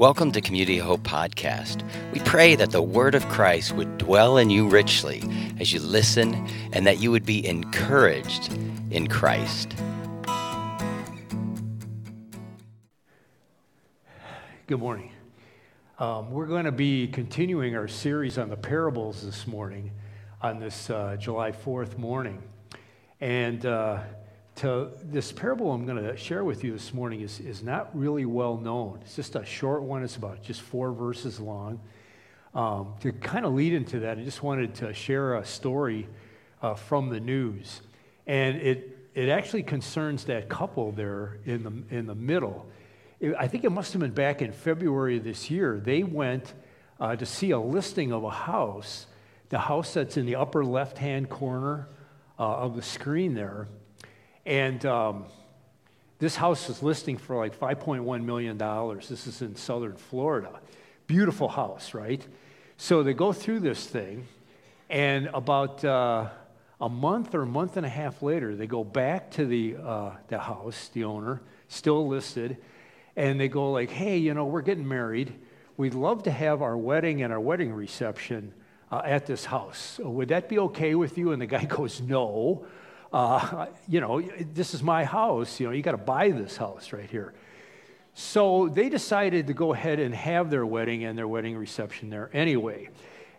Welcome to Community Hope Podcast. We pray that the Word of Christ would dwell in you richly as you listen and that you would be encouraged in Christ. Good morning. Um, we're going to be continuing our series on the parables this morning, on this uh, July 4th morning. And uh, to this parable I'm going to share with you this morning is, is not really well known. It's just a short one, it's about just four verses long. Um, to kind of lead into that, I just wanted to share a story uh, from the news. And it, it actually concerns that couple there in the, in the middle. It, I think it must have been back in February of this year. They went uh, to see a listing of a house, the house that's in the upper left hand corner uh, of the screen there. And um, this house is listing for like $5.1 million. This is in southern Florida. Beautiful house, right? So they go through this thing, and about uh, a month or a month and a half later, they go back to the, uh, the house, the owner, still listed, and they go like, hey, you know, we're getting married. We'd love to have our wedding and our wedding reception uh, at this house. Would that be okay with you? And the guy goes, no uh, you know, this is my house. You know, you got to buy this house right here. So they decided to go ahead and have their wedding and their wedding reception there anyway.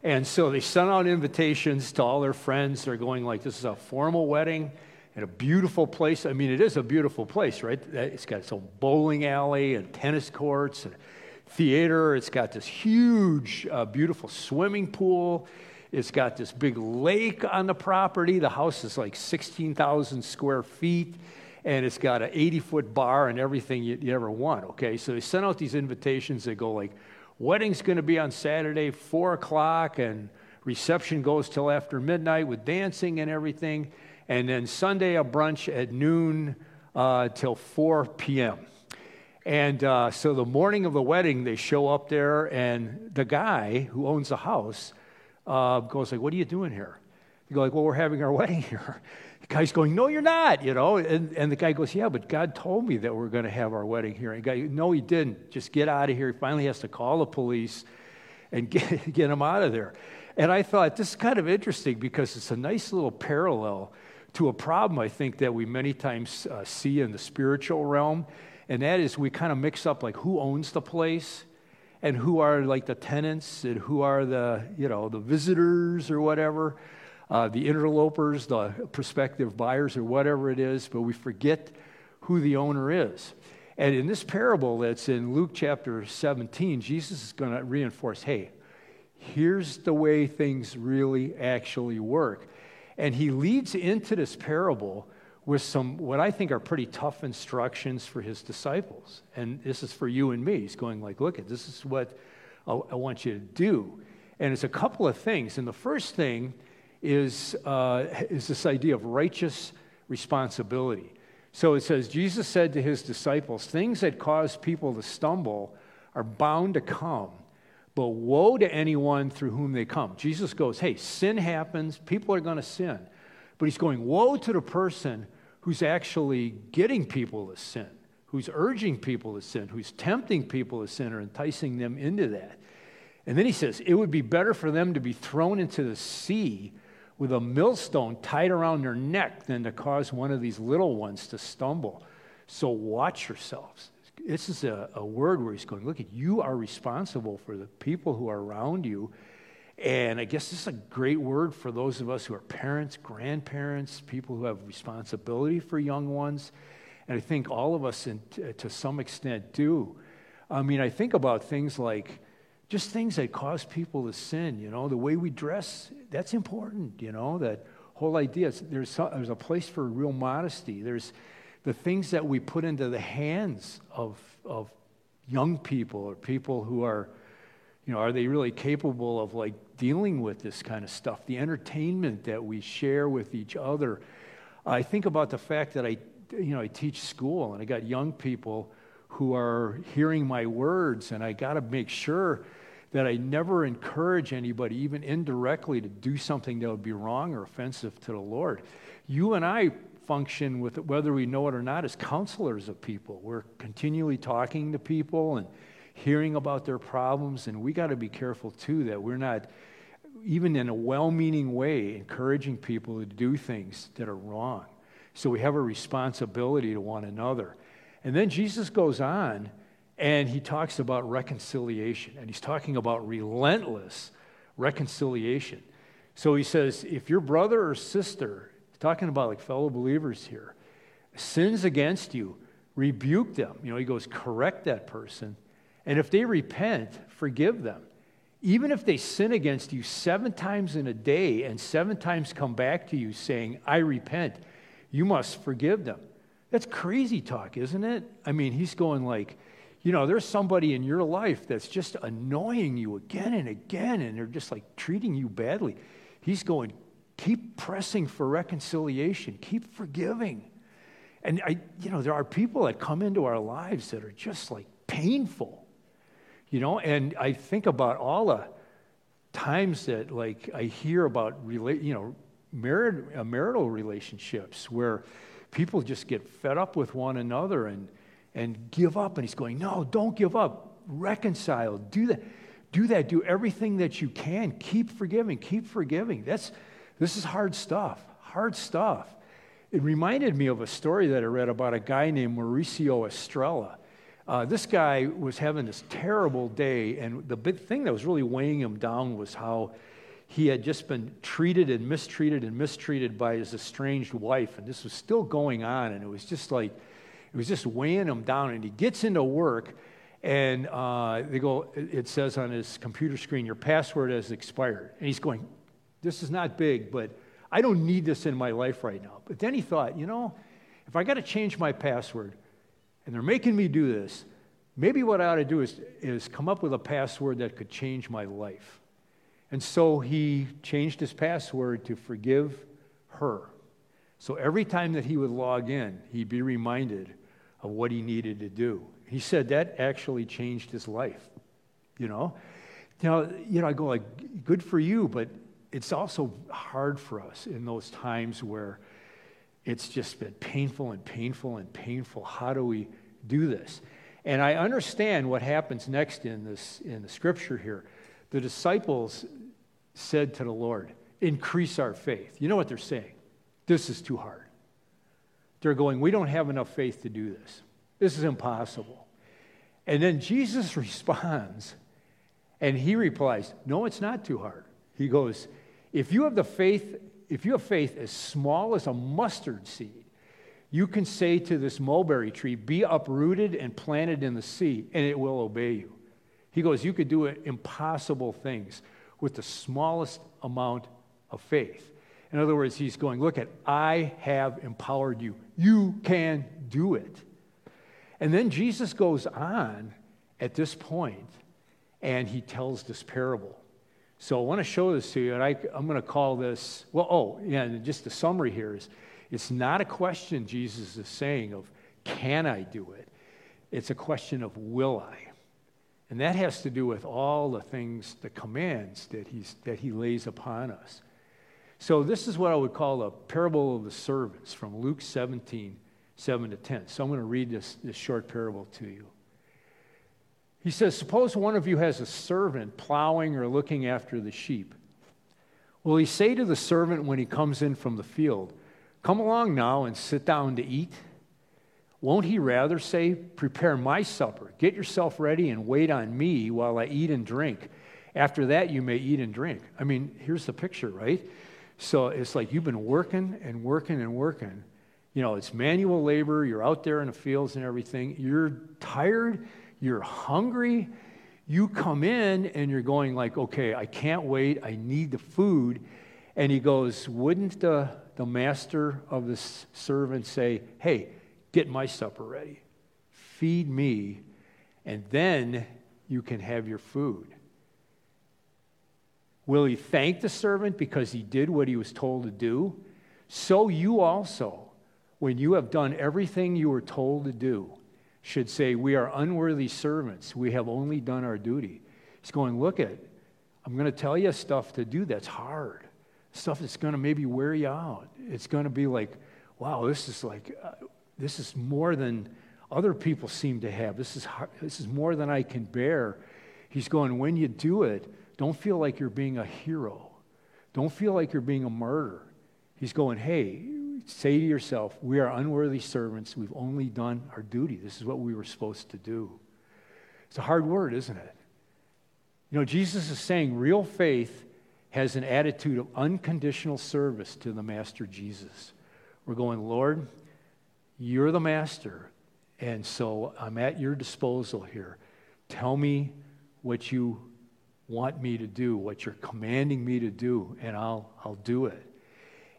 And so they sent out invitations to all their friends. They're going like, this is a formal wedding in a beautiful place. I mean, it is a beautiful place, right? It's got its own bowling alley and tennis courts and theater. It's got this huge, uh, beautiful swimming pool. It's got this big lake on the property. The house is like 16,000 square feet, and it's got an 80 foot bar and everything you, you ever want. Okay, so they sent out these invitations that go like, wedding's going to be on Saturday, 4 o'clock, and reception goes till after midnight with dancing and everything. And then Sunday, a brunch at noon uh, till 4 p.m. And uh, so the morning of the wedding, they show up there, and the guy who owns the house uh, goes like, what are you doing here? You go like, well, we're having our wedding here. The guy's going, no, you're not, you know. And, and the guy goes, yeah, but God told me that we're going to have our wedding here. And the guy, no, he didn't. Just get out of here. He finally has to call the police and get, get him out of there. And I thought, this is kind of interesting because it's a nice little parallel to a problem I think that we many times uh, see in the spiritual realm. And that is we kind of mix up like who owns the place and who are like the tenants and who are the, you know, the visitors or whatever, uh, the interlopers, the prospective buyers or whatever it is, but we forget who the owner is. And in this parable that's in Luke chapter 17, Jesus is going to reinforce hey, here's the way things really actually work. And he leads into this parable with some, what I think are pretty tough instructions for his disciples. And this is for you and me. He's going like, look, at this is what I, I want you to do. And it's a couple of things. And the first thing is, uh, is this idea of righteous responsibility. So it says, Jesus said to his disciples, things that cause people to stumble are bound to come, but woe to anyone through whom they come. Jesus goes, hey, sin happens, people are going to sin. But he's going, woe to the person who's actually getting people to sin, who's urging people to sin, who's tempting people to sin or enticing them into that. And then he says, it would be better for them to be thrown into the sea with a millstone tied around their neck than to cause one of these little ones to stumble. So watch yourselves. This is a, a word where he's going, look, at you are responsible for the people who are around you and I guess this is a great word for those of us who are parents, grandparents, people who have responsibility for young ones. And I think all of us, in, to some extent, do. I mean, I think about things like just things that cause people to sin, you know, the way we dress, that's important, you know, that whole idea. There's, there's a place for real modesty. There's the things that we put into the hands of, of young people or people who are you know, are they really capable of like dealing with this kind of stuff? The entertainment that we share with each other. I think about the fact that I, you know, I teach school and I got young people who are hearing my words, and I got to make sure that I never encourage anybody, even indirectly, to do something that would be wrong or offensive to the Lord. You and I function with whether we know it or not as counselors of people. We're continually talking to people and hearing about their problems, and we got to be careful too that we're not, even in a well meaning way, encouraging people to do things that are wrong. So we have a responsibility to one another. And then Jesus goes on and he talks about reconciliation, and he's talking about relentless reconciliation. So he says, if your brother or sister, talking about like fellow believers here, sins against you, rebuke them. You know, he goes, correct that person. And if they repent, forgive them. Even if they sin against you seven times in a day and seven times come back to you saying, I repent, you must forgive them. That's crazy talk, isn't it? I mean, he's going like, you know, there's somebody in your life that's just annoying you again and again, and they're just like treating you badly. He's going, keep pressing for reconciliation, keep forgiving. And I, you know, there are people that come into our lives that are just like painful, you know, and I think about all the times that like I hear about, rela- you know, marit- uh, marital relationships where people just get fed up with one another and, and give up. And he's going, no, don't give up. Reconcile. Do that. Do that. Do everything that you can. Keep forgiving. Keep forgiving. That's, this is hard stuff. Hard stuff. It reminded me of a story that I read about a guy named Mauricio Estrella. Uh, this guy was having this terrible day, and the big thing that was really weighing him down was how he had just been treated and mistreated and mistreated by his estranged wife, and this was still going on, and it was just like, it was just weighing him down. And he gets into work, and uh, they go, it says on his computer screen, your password has expired. And he's going, this is not big, but I don't need this in my life right now. But then he thought, you know, if I got to change my password, and they're making me do this, maybe what I ought to do is, is come up with a password that could change my life. And so he changed his password to forgive her. So every time that he would log in, he'd be reminded of what he needed to do. He said that actually changed his life. You know? Now, you know, I go like, good for you, but it's also hard for us in those times where it's just been painful and painful and painful. How do we do this? And I understand what happens next in this in the scripture here. The disciples said to the Lord, Increase our faith. You know what they're saying? This is too hard. They're going, We don't have enough faith to do this. This is impossible. And then Jesus responds and he replies, No, it's not too hard. He goes, If you have the faith, if you have faith as small as a mustard seed, you can say to this mulberry tree, Be uprooted and planted in the sea, and it will obey you. He goes, You could do impossible things with the smallest amount of faith. In other words, he's going, Look at, I have empowered you. You can do it. And then Jesus goes on at this point and he tells this parable. So I want to show this to you, and I, am going to call this, well, oh, yeah, and just the summary here is it's not a question Jesus is saying of, can I do it? It's a question of, will I? And that has to do with all the things, the commands that, he's, that he lays upon us. So, this is what I would call a parable of the servants from Luke 17, 7 to 10. So, I'm going to read this, this short parable to you. He says, Suppose one of you has a servant plowing or looking after the sheep. Will he say to the servant when he comes in from the field, Come along now and sit down to eat? Won't he rather say, Prepare my supper, get yourself ready, and wait on me while I eat and drink? After that, you may eat and drink. I mean, here's the picture, right? So it's like you've been working and working and working. You know, it's manual labor, you're out there in the fields and everything. You're tired, you're hungry. You come in and you're going like, okay, I can't wait, I need the food. And he goes, Wouldn't the, the master of the servant say, Hey, Get my supper ready. Feed me, and then you can have your food. Will he thank the servant because he did what he was told to do? So you also, when you have done everything you were told to do, should say, We are unworthy servants. We have only done our duty. He's going, Look at, I'm going to tell you stuff to do that's hard, stuff that's going to maybe wear you out. It's going to be like, Wow, this is like, uh, this is more than other people seem to have. This is, hard, this is more than I can bear. He's going, when you do it, don't feel like you're being a hero. Don't feel like you're being a martyr. He's going, hey, say to yourself, we are unworthy servants. We've only done our duty. This is what we were supposed to do. It's a hard word, isn't it? You know, Jesus is saying real faith has an attitude of unconditional service to the Master Jesus. We're going, Lord, you're the Master, and so I'm at your disposal here. Tell me what you want me to do, what you're commanding me to do, and I'll, I'll do it.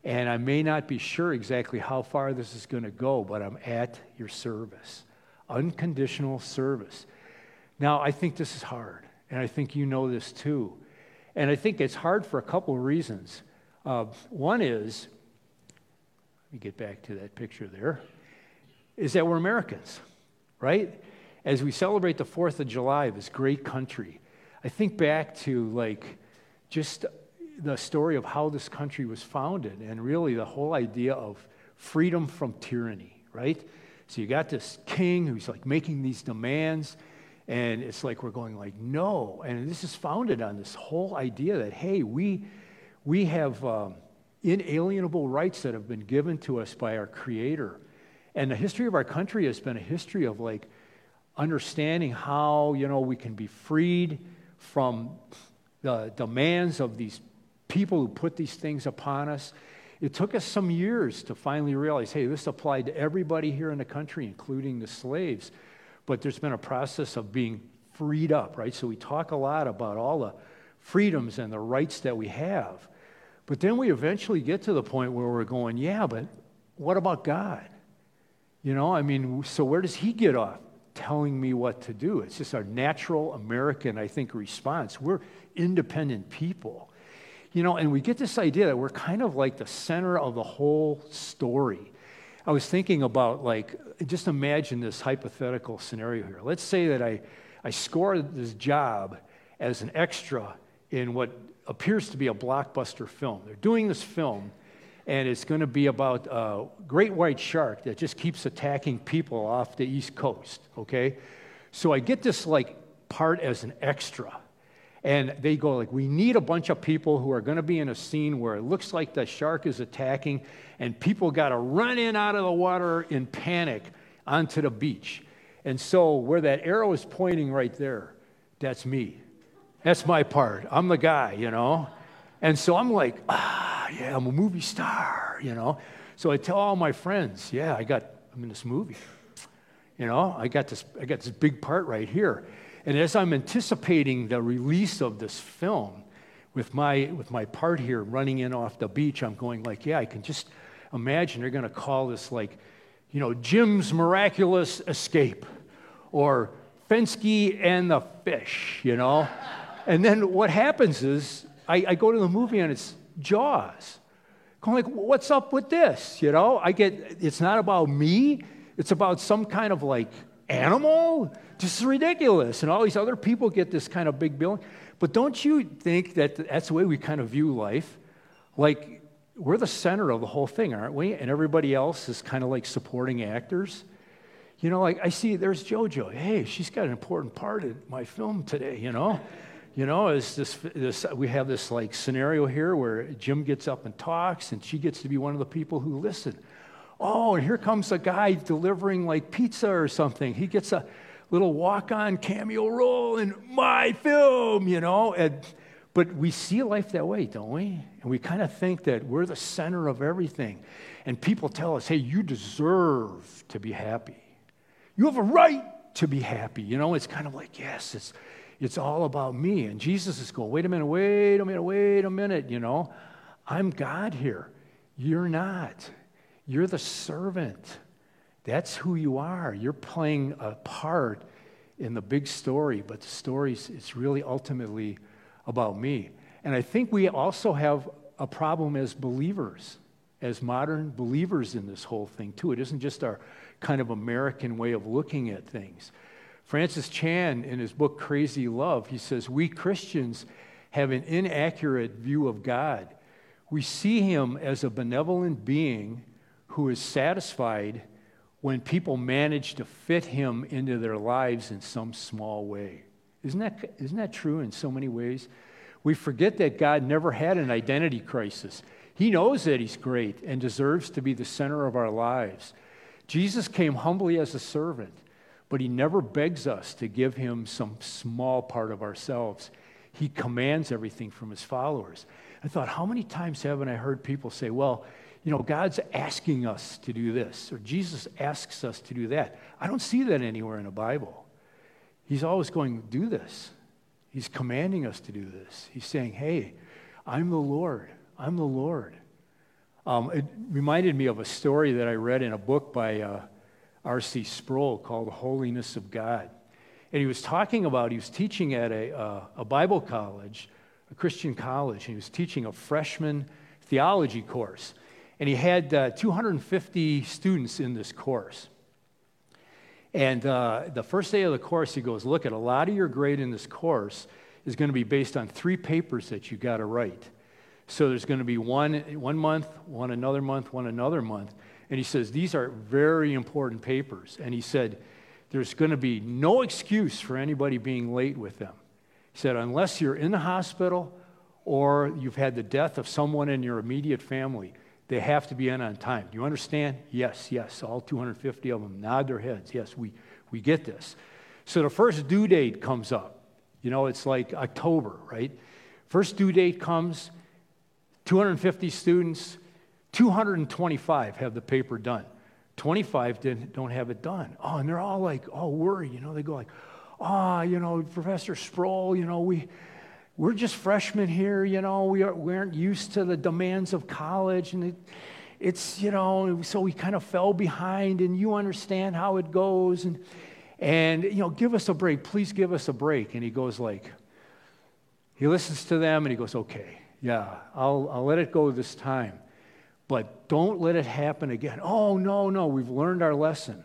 And I may not be sure exactly how far this is going to go, but I'm at your service. Unconditional service. Now, I think this is hard, and I think you know this too. And I think it's hard for a couple of reasons. Uh, one is, let me get back to that picture there, is that we're Americans, right? As we celebrate the 4th of July, this great country, I think back to like just the story of how this country was founded and really the whole idea of freedom from tyranny, right? So you got this king who's like making these demands and it's like we're going like no and this is founded on this whole idea that hey we we have um, inalienable rights that have been given to us by our creator and the history of our country has been a history of like understanding how you know we can be freed from the demands of these people who put these things upon us. It took us some years to finally realize hey, this applied to everybody here in the country, including the slaves. But there's been a process of being freed up, right? So we talk a lot about all the freedoms and the rights that we have. But then we eventually get to the point where we're going, yeah, but what about God? You know, I mean, so where does he get off? telling me what to do. It's just our natural American, I think, response. We're independent people. You know, and we get this idea that we're kind of like the center of the whole story. I was thinking about, like, just imagine this hypothetical scenario here. Let's say that I, I score this job as an extra in what appears to be a blockbuster film. They're doing this film and it's going to be about a great white shark that just keeps attacking people off the East Coast, okay? So I get this like part as an extra. And they go like, we need a bunch of people who are going to be in a scene where it looks like the shark is attacking, and people got to run in out of the water in panic onto the beach. And so where that arrow is pointing right there, that's me. That's my part. I'm the guy, you know? And so I'm like, ah, yeah, I'm a movie star, you know. So I tell all my friends, yeah, I got, I'm in this movie. You know, I got this, I got this big part right here. And as I'm anticipating the release of this film, with my with my part here running in off the beach, I'm going like, yeah, I can just imagine they're going to call this like, you know, Jim's miraculous escape, or Fensky and the fish, you know. and then what happens is I, I go to the movie and it's Jaws. I'm like, what's up with this? You know, I get, it's not about me. It's about some kind of like animal. Just ridiculous. And all these other people get this kind of big billing. But don't you think that that's the way we kind of view life? Like, we're the center of the whole thing, aren't we? And everybody else is kind of like supporting actors. You know, like I see there's JoJo. Hey, she's got an important part in my film today, you know? you know, is this, this, we have this like scenario here where Jim gets up and talks, and she gets to be one of the people who listen. Oh, and here comes a guy delivering like pizza or something. He gets a little walk-on cameo role in my film, you know. And, but we see life that way, don't we? And we kind of think that we're the center of everything. And people tell us, hey, you deserve to be happy. You have a right to be happy. You know, it's kind of like, yes, it's it's all about me. And Jesus is going, wait a minute, wait a minute, wait a minute, you know. I'm God here. You're not. You're the servant. That's who you are. You're playing a part in the big story, but the story is really ultimately about me. And I think we also have a problem as believers, as modern believers in this whole thing, too. It isn't just our kind of American way of looking at things. Francis Chan, in his book Crazy Love, he says, We Christians have an inaccurate view of God. We see him as a benevolent being who is satisfied when people manage to fit him into their lives in some small way. Isn't that, isn't that true in so many ways? We forget that God never had an identity crisis. He knows that He's great and deserves to be the center of our lives. Jesus came humbly as a servant, but He never begs us to give Him some small part of ourselves. He commands everything from His followers. I thought, how many times haven't I heard people say, well, you know, God's asking us to do this, or Jesus asks us to do that. I don't see that anywhere in the Bible. He's always going, do this. He's commanding us to do this. He's saying, hey, I'm the Lord. I'm the Lord. Um, it reminded me of a story that I read in a book by uh, R.C. Sproul called Holiness of God. And he was talking about, he was teaching at a, uh, a Bible college, a Christian college, and he was teaching a freshman theology course. And he had uh, 250 students in this course. And uh, the first day of the course, he goes, Look, at a lot of your grade in this course is going to be based on three papers that you got to write. So there's going to be one one month, one another month, one another month. And he says, These are very important papers. And he said, There's going to be no excuse for anybody being late with them. He said, Unless you're in the hospital or you've had the death of someone in your immediate family, they have to be in on time. Do you understand? Yes, yes. All 250 of them nod their heads. Yes, we, we get this. So the first due date comes up. You know, it's like October, right? First due date comes, 250 students, 225 have the paper done. 25 didn't, don't have it done. Oh, and they're all like, oh, worry. You know, they go like, ah, oh, you know, Professor Sproul, you know, we, we're just freshmen here, you know, we, are, we aren't used to the demands of college. And it, it's, you know, so we kind of fell behind, and you understand how it goes. And, and, you know, give us a break. Please give us a break. And he goes like, he listens to them and he goes, okay, yeah, I'll, I'll let it go this time. But don't let it happen again. Oh, no, no, we've learned our lesson.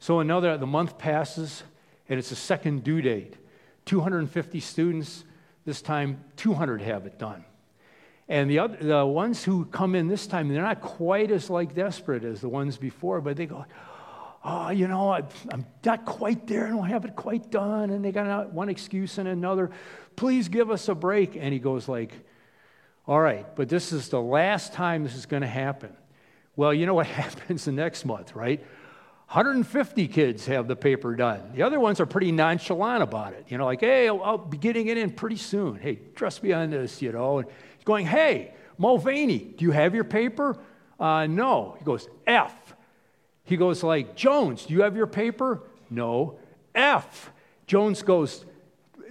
So another, the month passes, and it's a second due date. 250 students, this time, 200 have it done. And the, other, the ones who come in this time, they're not quite as like desperate as the ones before, but they go, oh, you know, I, am not quite there. I don't have it quite done. And they got one excuse and another. Please give us a break. And he goes like, all right, but this is the last time this is going to happen. Well, you know what happens the next month, right? 150 kids have the paper done. The other ones are pretty nonchalant about it. You know, like, hey, I'll, I'll be getting it in pretty soon. Hey, trust me on this, you know. And he's going, hey, Mulvaney, do you have your paper? Uh, no. He goes, F. He goes like, Jones, do you have your paper? No. F. Jones goes,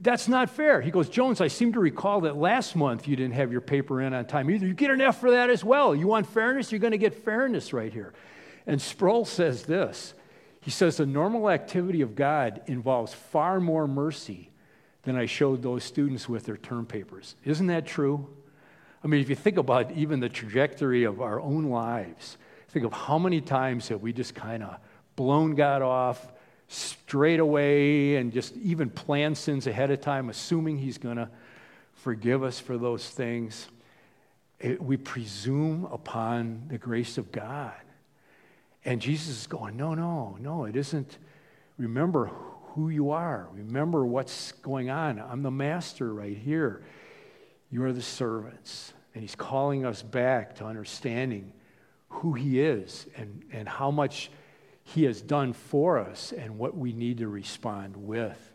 that's not fair. He goes, Jones, I seem to recall that last month you didn't have your paper in on time either. You get an F for that as well. You want fairness? You're going to get fairness right here. And Sproul says this He says, The normal activity of God involves far more mercy than I showed those students with their term papers. Isn't that true? I mean, if you think about even the trajectory of our own lives, think of how many times have we just kind of blown God off straight away and just even planned sins ahead of time, assuming He's going to forgive us for those things. It, we presume upon the grace of God. And Jesus is going, No, no, no, it isn't. Remember who you are. Remember what's going on. I'm the master right here. You are the servants. And he's calling us back to understanding who he is and, and how much he has done for us and what we need to respond with.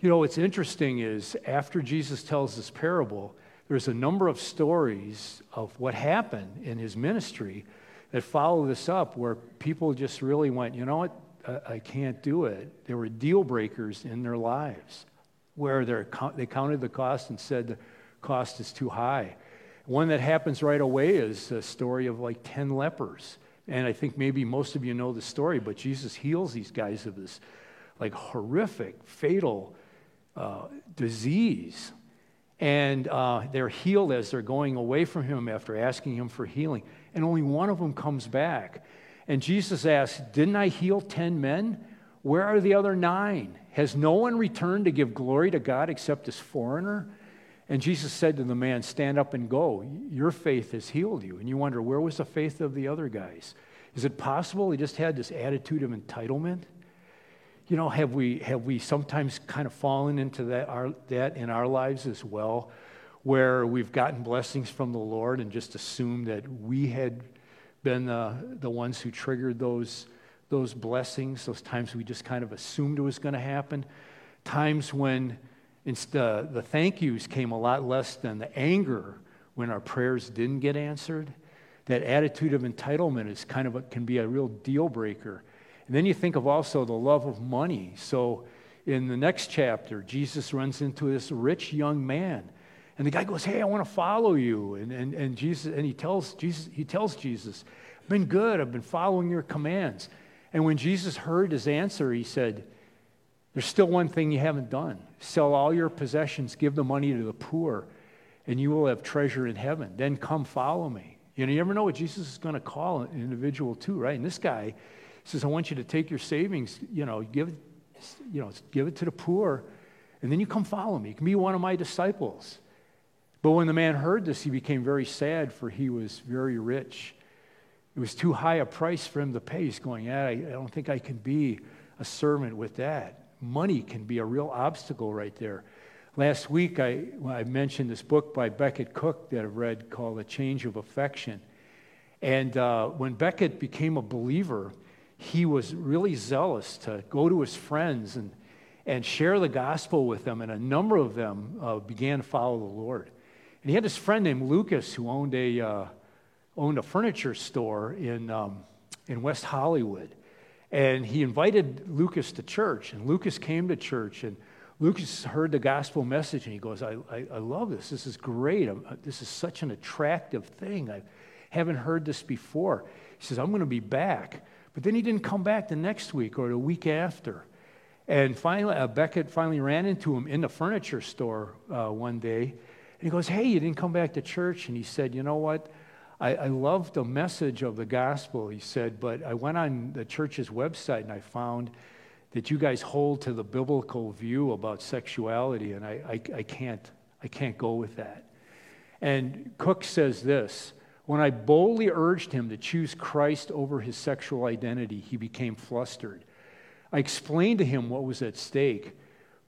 You know, what's interesting is after Jesus tells this parable, there's a number of stories of what happened in his ministry that follow this up where people just really went, you know what, I, can't do it. There were deal breakers in their lives where they counted the cost and said the cost is too high. One that happens right away is a story of like 10 lepers. And I think maybe most of you know the story, but Jesus heals these guys of this like horrific, fatal uh, disease. And uh, they're healed as they're going away from him after asking him for healing and only one of them comes back. And Jesus asks, Didn't I heal 10 men? Where are the other nine? Has no one returned to give glory to God except this foreigner? And Jesus said to the man, Stand up and go. Your faith has healed you. And you wonder, where was the faith of the other guys? Is it possible he just had this attitude of entitlement? You know, have we, have we sometimes kind of fallen into that, our, that in our lives as well, where we've gotten blessings from the Lord and just assumed that we had been the, the ones who triggered those, those blessings, those times we just kind of assumed it was going to happen, times when instead, the thank yous came a lot less than the anger when our prayers didn't get answered. That attitude of entitlement is kind of a, can be a real deal breaker. And then you think of also the love of money. So in the next chapter, Jesus runs into this rich young man. And the guy goes, Hey, I want to follow you. And, and, and Jesus, and he tells Jesus, he tells Jesus, I've been good, I've been following your commands. And when Jesus heard his answer, he said, There's still one thing you haven't done. Sell all your possessions, give the money to the poor, and you will have treasure in heaven. Then come follow me. You know, you never know what Jesus is going to call an individual to, right? And this guy says, I want you to take your savings, you know, give, you know, give it to the poor, and then you come follow me. You can be one of my disciples. But when the man heard this, he became very sad, for he was very rich. It was too high a price for him to pay. He's going, Yeah, I, I don't think I can be a servant with that. Money can be a real obstacle right there. Last week, I, I mentioned this book by Becket Cook that I've read called A Change of Affection. And uh, when Becket became a believer, he was really zealous to go to his friends and, and share the gospel with them, and a number of them uh, began to follow the Lord. And he had this friend named Lucas who owned a, uh, owned a furniture store in, um, in West Hollywood. And he invited Lucas to church, and Lucas came to church, and Lucas heard the gospel message, and he goes, I, I, I love this. This is great. I'm, uh, this is such an attractive thing. I haven't heard this before. He says, I'm going to be back. But then he didn't come back the next week or the week after. And finally, uh, Becket finally ran into him in the furniture store uh, one day. And he goes, Hey, you didn't come back to church? And he said, You know what? I, I love the message of the gospel, he said, but I went on the church's website and I found that you guys hold to the biblical view about sexuality, and I, I, I can't, I can't go with that. And Cook says this When I boldly urged him to choose Christ over his sexual identity, he became flustered. I explained to him what was at stake,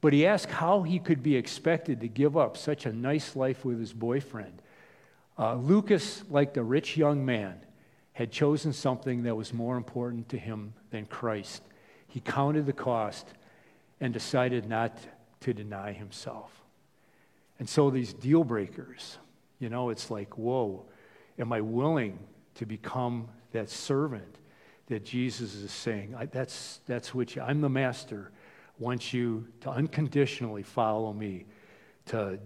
but he asked how he could be expected to give up such a nice life with his boyfriend. Uh, Lucas, like the rich young man, had chosen something that was more important to him than Christ. He counted the cost and decided not to deny himself. And so these deal breakers, you know, it's like, whoa, am I willing to become that servant that Jesus is saying? I, that's, that's what you, I'm the master. Wants you to unconditionally follow me to,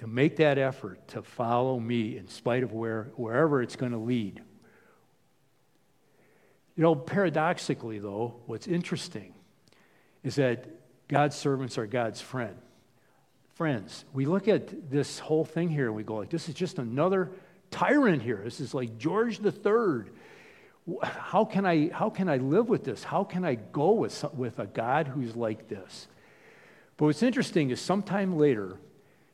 to make that effort to follow me in spite of where, wherever it's going to lead. You know, paradoxically, though, what's interesting is that God's servants are God's friend. Friends, we look at this whole thing here and we go like, this is just another tyrant here. This is like George III. How can I, how can I live with this? How can I go with, with a God who's like this? But what's interesting is sometime later,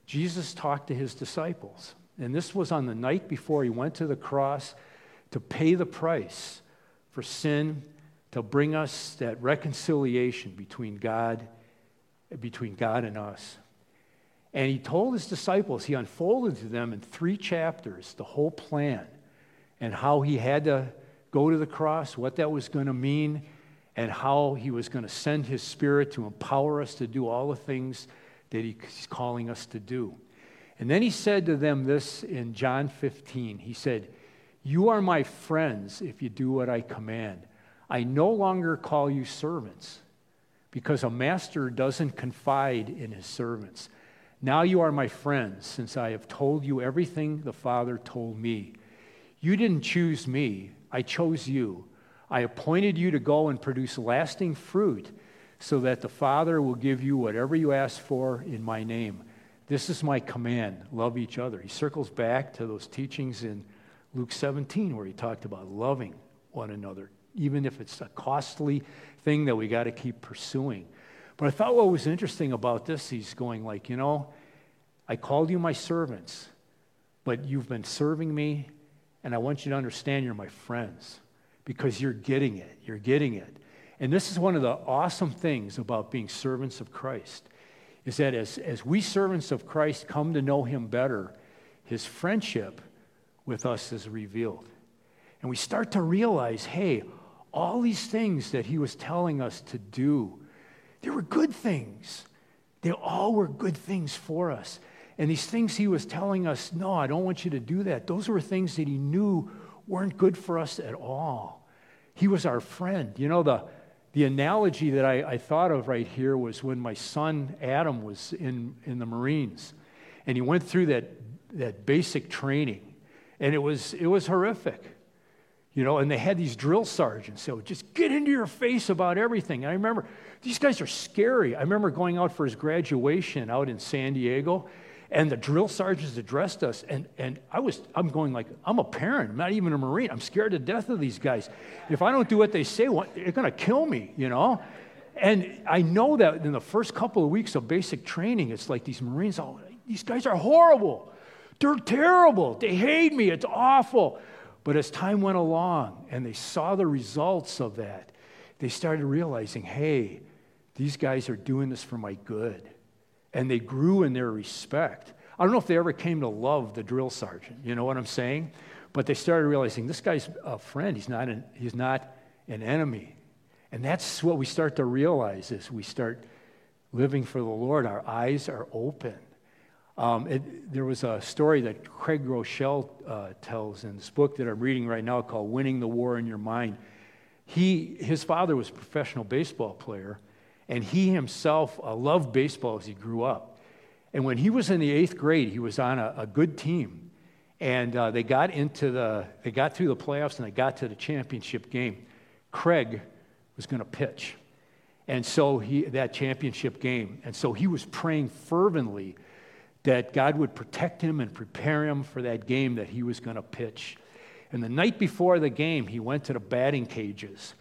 Jesus talked to his disciples. And this was on the night before he went to the cross to pay the price for sin, to bring us that reconciliation between God, between God and us. And he told his disciples, he unfolded to them in three chapters the whole plan and how he had to go to the cross, what that was going to mean, and how he was going to send his spirit to empower us to do all the things that he's calling us to do. And then he said to them this in John 15. He said, You are my friends if you do what I command. I no longer call you servants because a master doesn't confide in his servants. Now you are my friends since I have told you everything the Father told me. You didn't choose me, I chose you. I appointed you to go and produce lasting fruit so that the Father will give you whatever you ask for in my name. This is my command love each other. He circles back to those teachings in Luke 17 where he talked about loving one another, even if it's a costly thing that we got to keep pursuing. But I thought what was interesting about this, he's going like, you know, I called you my servants, but you've been serving me, and I want you to understand you're my friends because you're getting it. You're getting it. And this is one of the awesome things about being servants of Christ is that as, as we servants of Christ come to know him better, his friendship with us is revealed. And we start to realize hey, all these things that he was telling us to do, they were good things. They all were good things for us. And these things he was telling us, no, I don't want you to do that, those were things that he knew weren't good for us at all. He was our friend. You know, the, the analogy that I, I thought of right here was when my son Adam was in, in the Marines and he went through that, that basic training. And it was, it was horrific. You know, and they had these drill sergeants so just get into your face about everything. And I remember these guys are scary. I remember going out for his graduation out in San Diego, and the drill sergeants addressed us, and, and I was I'm going like, I'm a parent, I'm not even a Marine. I'm scared to death of these guys. If I don't do what they say, they're gonna kill me, you know? And I know that in the first couple of weeks of basic training, it's like these Marines, oh, these guys are horrible. They're terrible. They hate me. It's awful. But as time went along and they saw the results of that, they started realizing hey, these guys are doing this for my good. And they grew in their respect. I don't know if they ever came to love the drill sergeant, you know what I'm saying? But they started realizing this guy's a friend, he's not an, he's not an enemy. And that's what we start to realize as we start living for the Lord. Our eyes are open. Um, it, there was a story that Craig Groeschel uh, tells in this book that I'm reading right now called Winning the War in Your Mind. He, his father was a professional baseball player, and he himself uh, loved baseball as he grew up. And when he was in the eighth grade, he was on a, a good team. And uh, they got into the, they got through the playoffs and they got to the championship game. Craig was going to pitch. And so he, that championship game. And so he was praying fervently that God would protect him and prepare him for that game that he was going to pitch. And the night before the game, he went to the batting cages.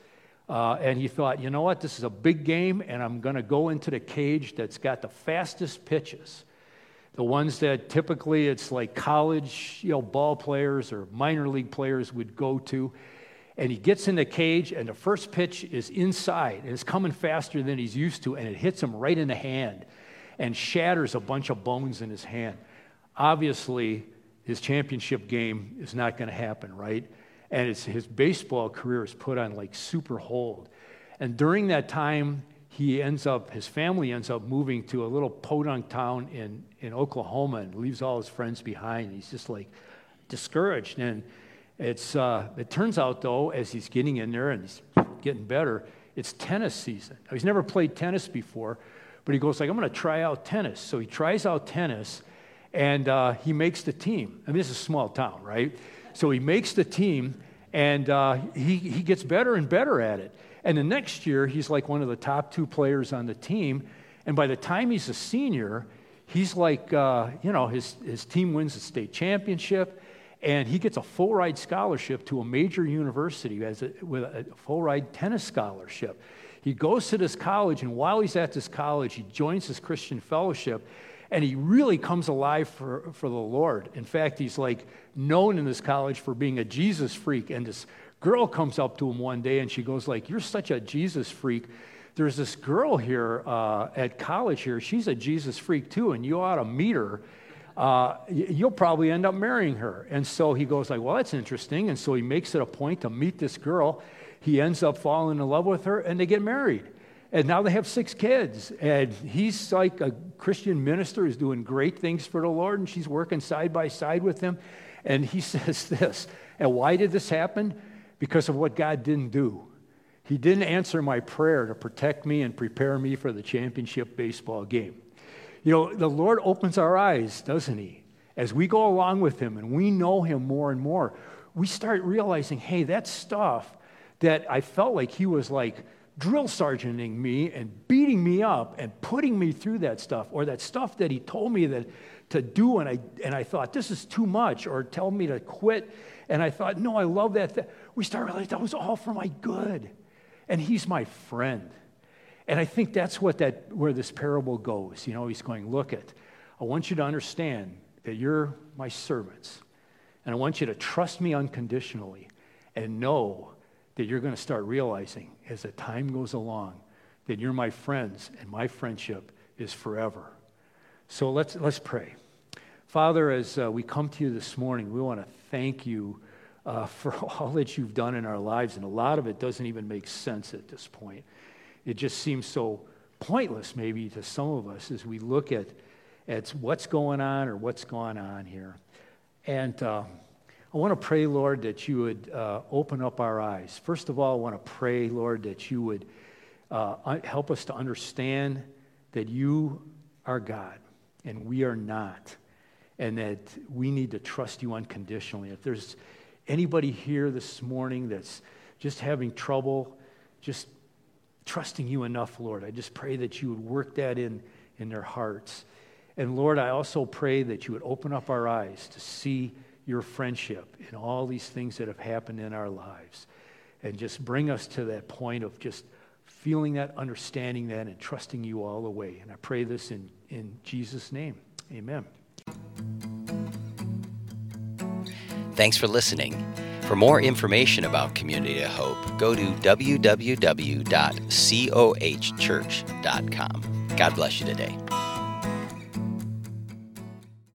Uh, and he thought, you know what, this is a big game, and I'm going to go into the cage that's got the fastest pitches. The ones that typically it's like college you know, ball players or minor league players would go to. And he gets in the cage, and the first pitch is inside, and it's coming faster than he's used to, and it hits him right in the hand and shatters a bunch of bones in his hand. Obviously, his championship game is not going to happen, right? And his baseball career is put on like super hold. And during that time, he ends up, his family ends up moving to a little podunk town in, in Oklahoma and leaves all his friends behind. He's just like discouraged. And it's, uh, it turns out, though, as he's getting in there and he's getting better, it's tennis season. Now, he's never played tennis before, but he goes like, I'm going to try out tennis. So he tries out tennis, and uh, he makes the team. I mean, this is a small town, right? So he makes the team, and uh, he, he gets better and better at it. And the next year, he's like one of the top two players on the team. And by the time he's a senior, he's like, uh, you know, his, his team wins the state championship, and he gets a full ride scholarship to a major university as a, with a full ride tennis scholarship. He goes to this college, and while he's at this college, he joins this Christian fellowship, and he really comes alive for, for the Lord. In fact, he's like known in this college for being a Jesus freak. And this girl comes up to him one day, and she goes like, "You're such a Jesus freak." There's this girl here uh, at college here. She's a Jesus freak too, and you ought to meet her. Uh, you'll probably end up marrying her. And so he goes like, well, that's interesting. And so he makes it a point to meet this girl he ends up falling in love with her and they get married. And now they have six kids. And he's like a Christian minister who's doing great things for the Lord, and she's working side by side with him. And he says this. And why did this happen? Because of what God didn't do. He didn't answer my prayer to protect me and prepare me for the championship baseball game. You know, the Lord opens our eyes, doesn't He? As we go along with Him and we know Him more and more, we start realizing hey, that stuff that I felt like he was like drill sergeanting me and beating me up and putting me through that stuff, or that stuff that he told me that to do, and I and I thought this is too much, or tell me to quit, and I thought no, I love that. Th-. We started realizing that was all for my good, and he's my friend, and I think that's what that where this parable goes. You know, he's going, look at I want you to understand that you're my servants, and I want you to trust me unconditionally, and know that you're going to start realizing as the time goes along that you're my friends and my friendship is forever. So let's, let's pray. Father, as uh, we come to you this morning, we want to thank you uh, for all that you've done in our lives. And a lot of it doesn't even make sense at this point. It just seems so pointless, maybe, to some of us as we look at, at what's going on or what's gone on here. And uh, I want to pray, Lord, that you would uh, open up our eyes. First of all, I want to pray, Lord, that you would uh, help us to understand that you are God and we are not, and that we need to trust you unconditionally. If there's anybody here this morning that's just having trouble, just trusting you enough, Lord, I just pray that you would work that in in their hearts. And Lord, I also pray that you would open up our eyes to see your friendship in all these things that have happened in our lives and just bring us to that point of just feeling that, understanding that, and trusting you all the way. And I pray this in, in Jesus' name. Amen. Thanks for listening. For more information about Community of Hope, go to www.cohchurch.com. God bless you today.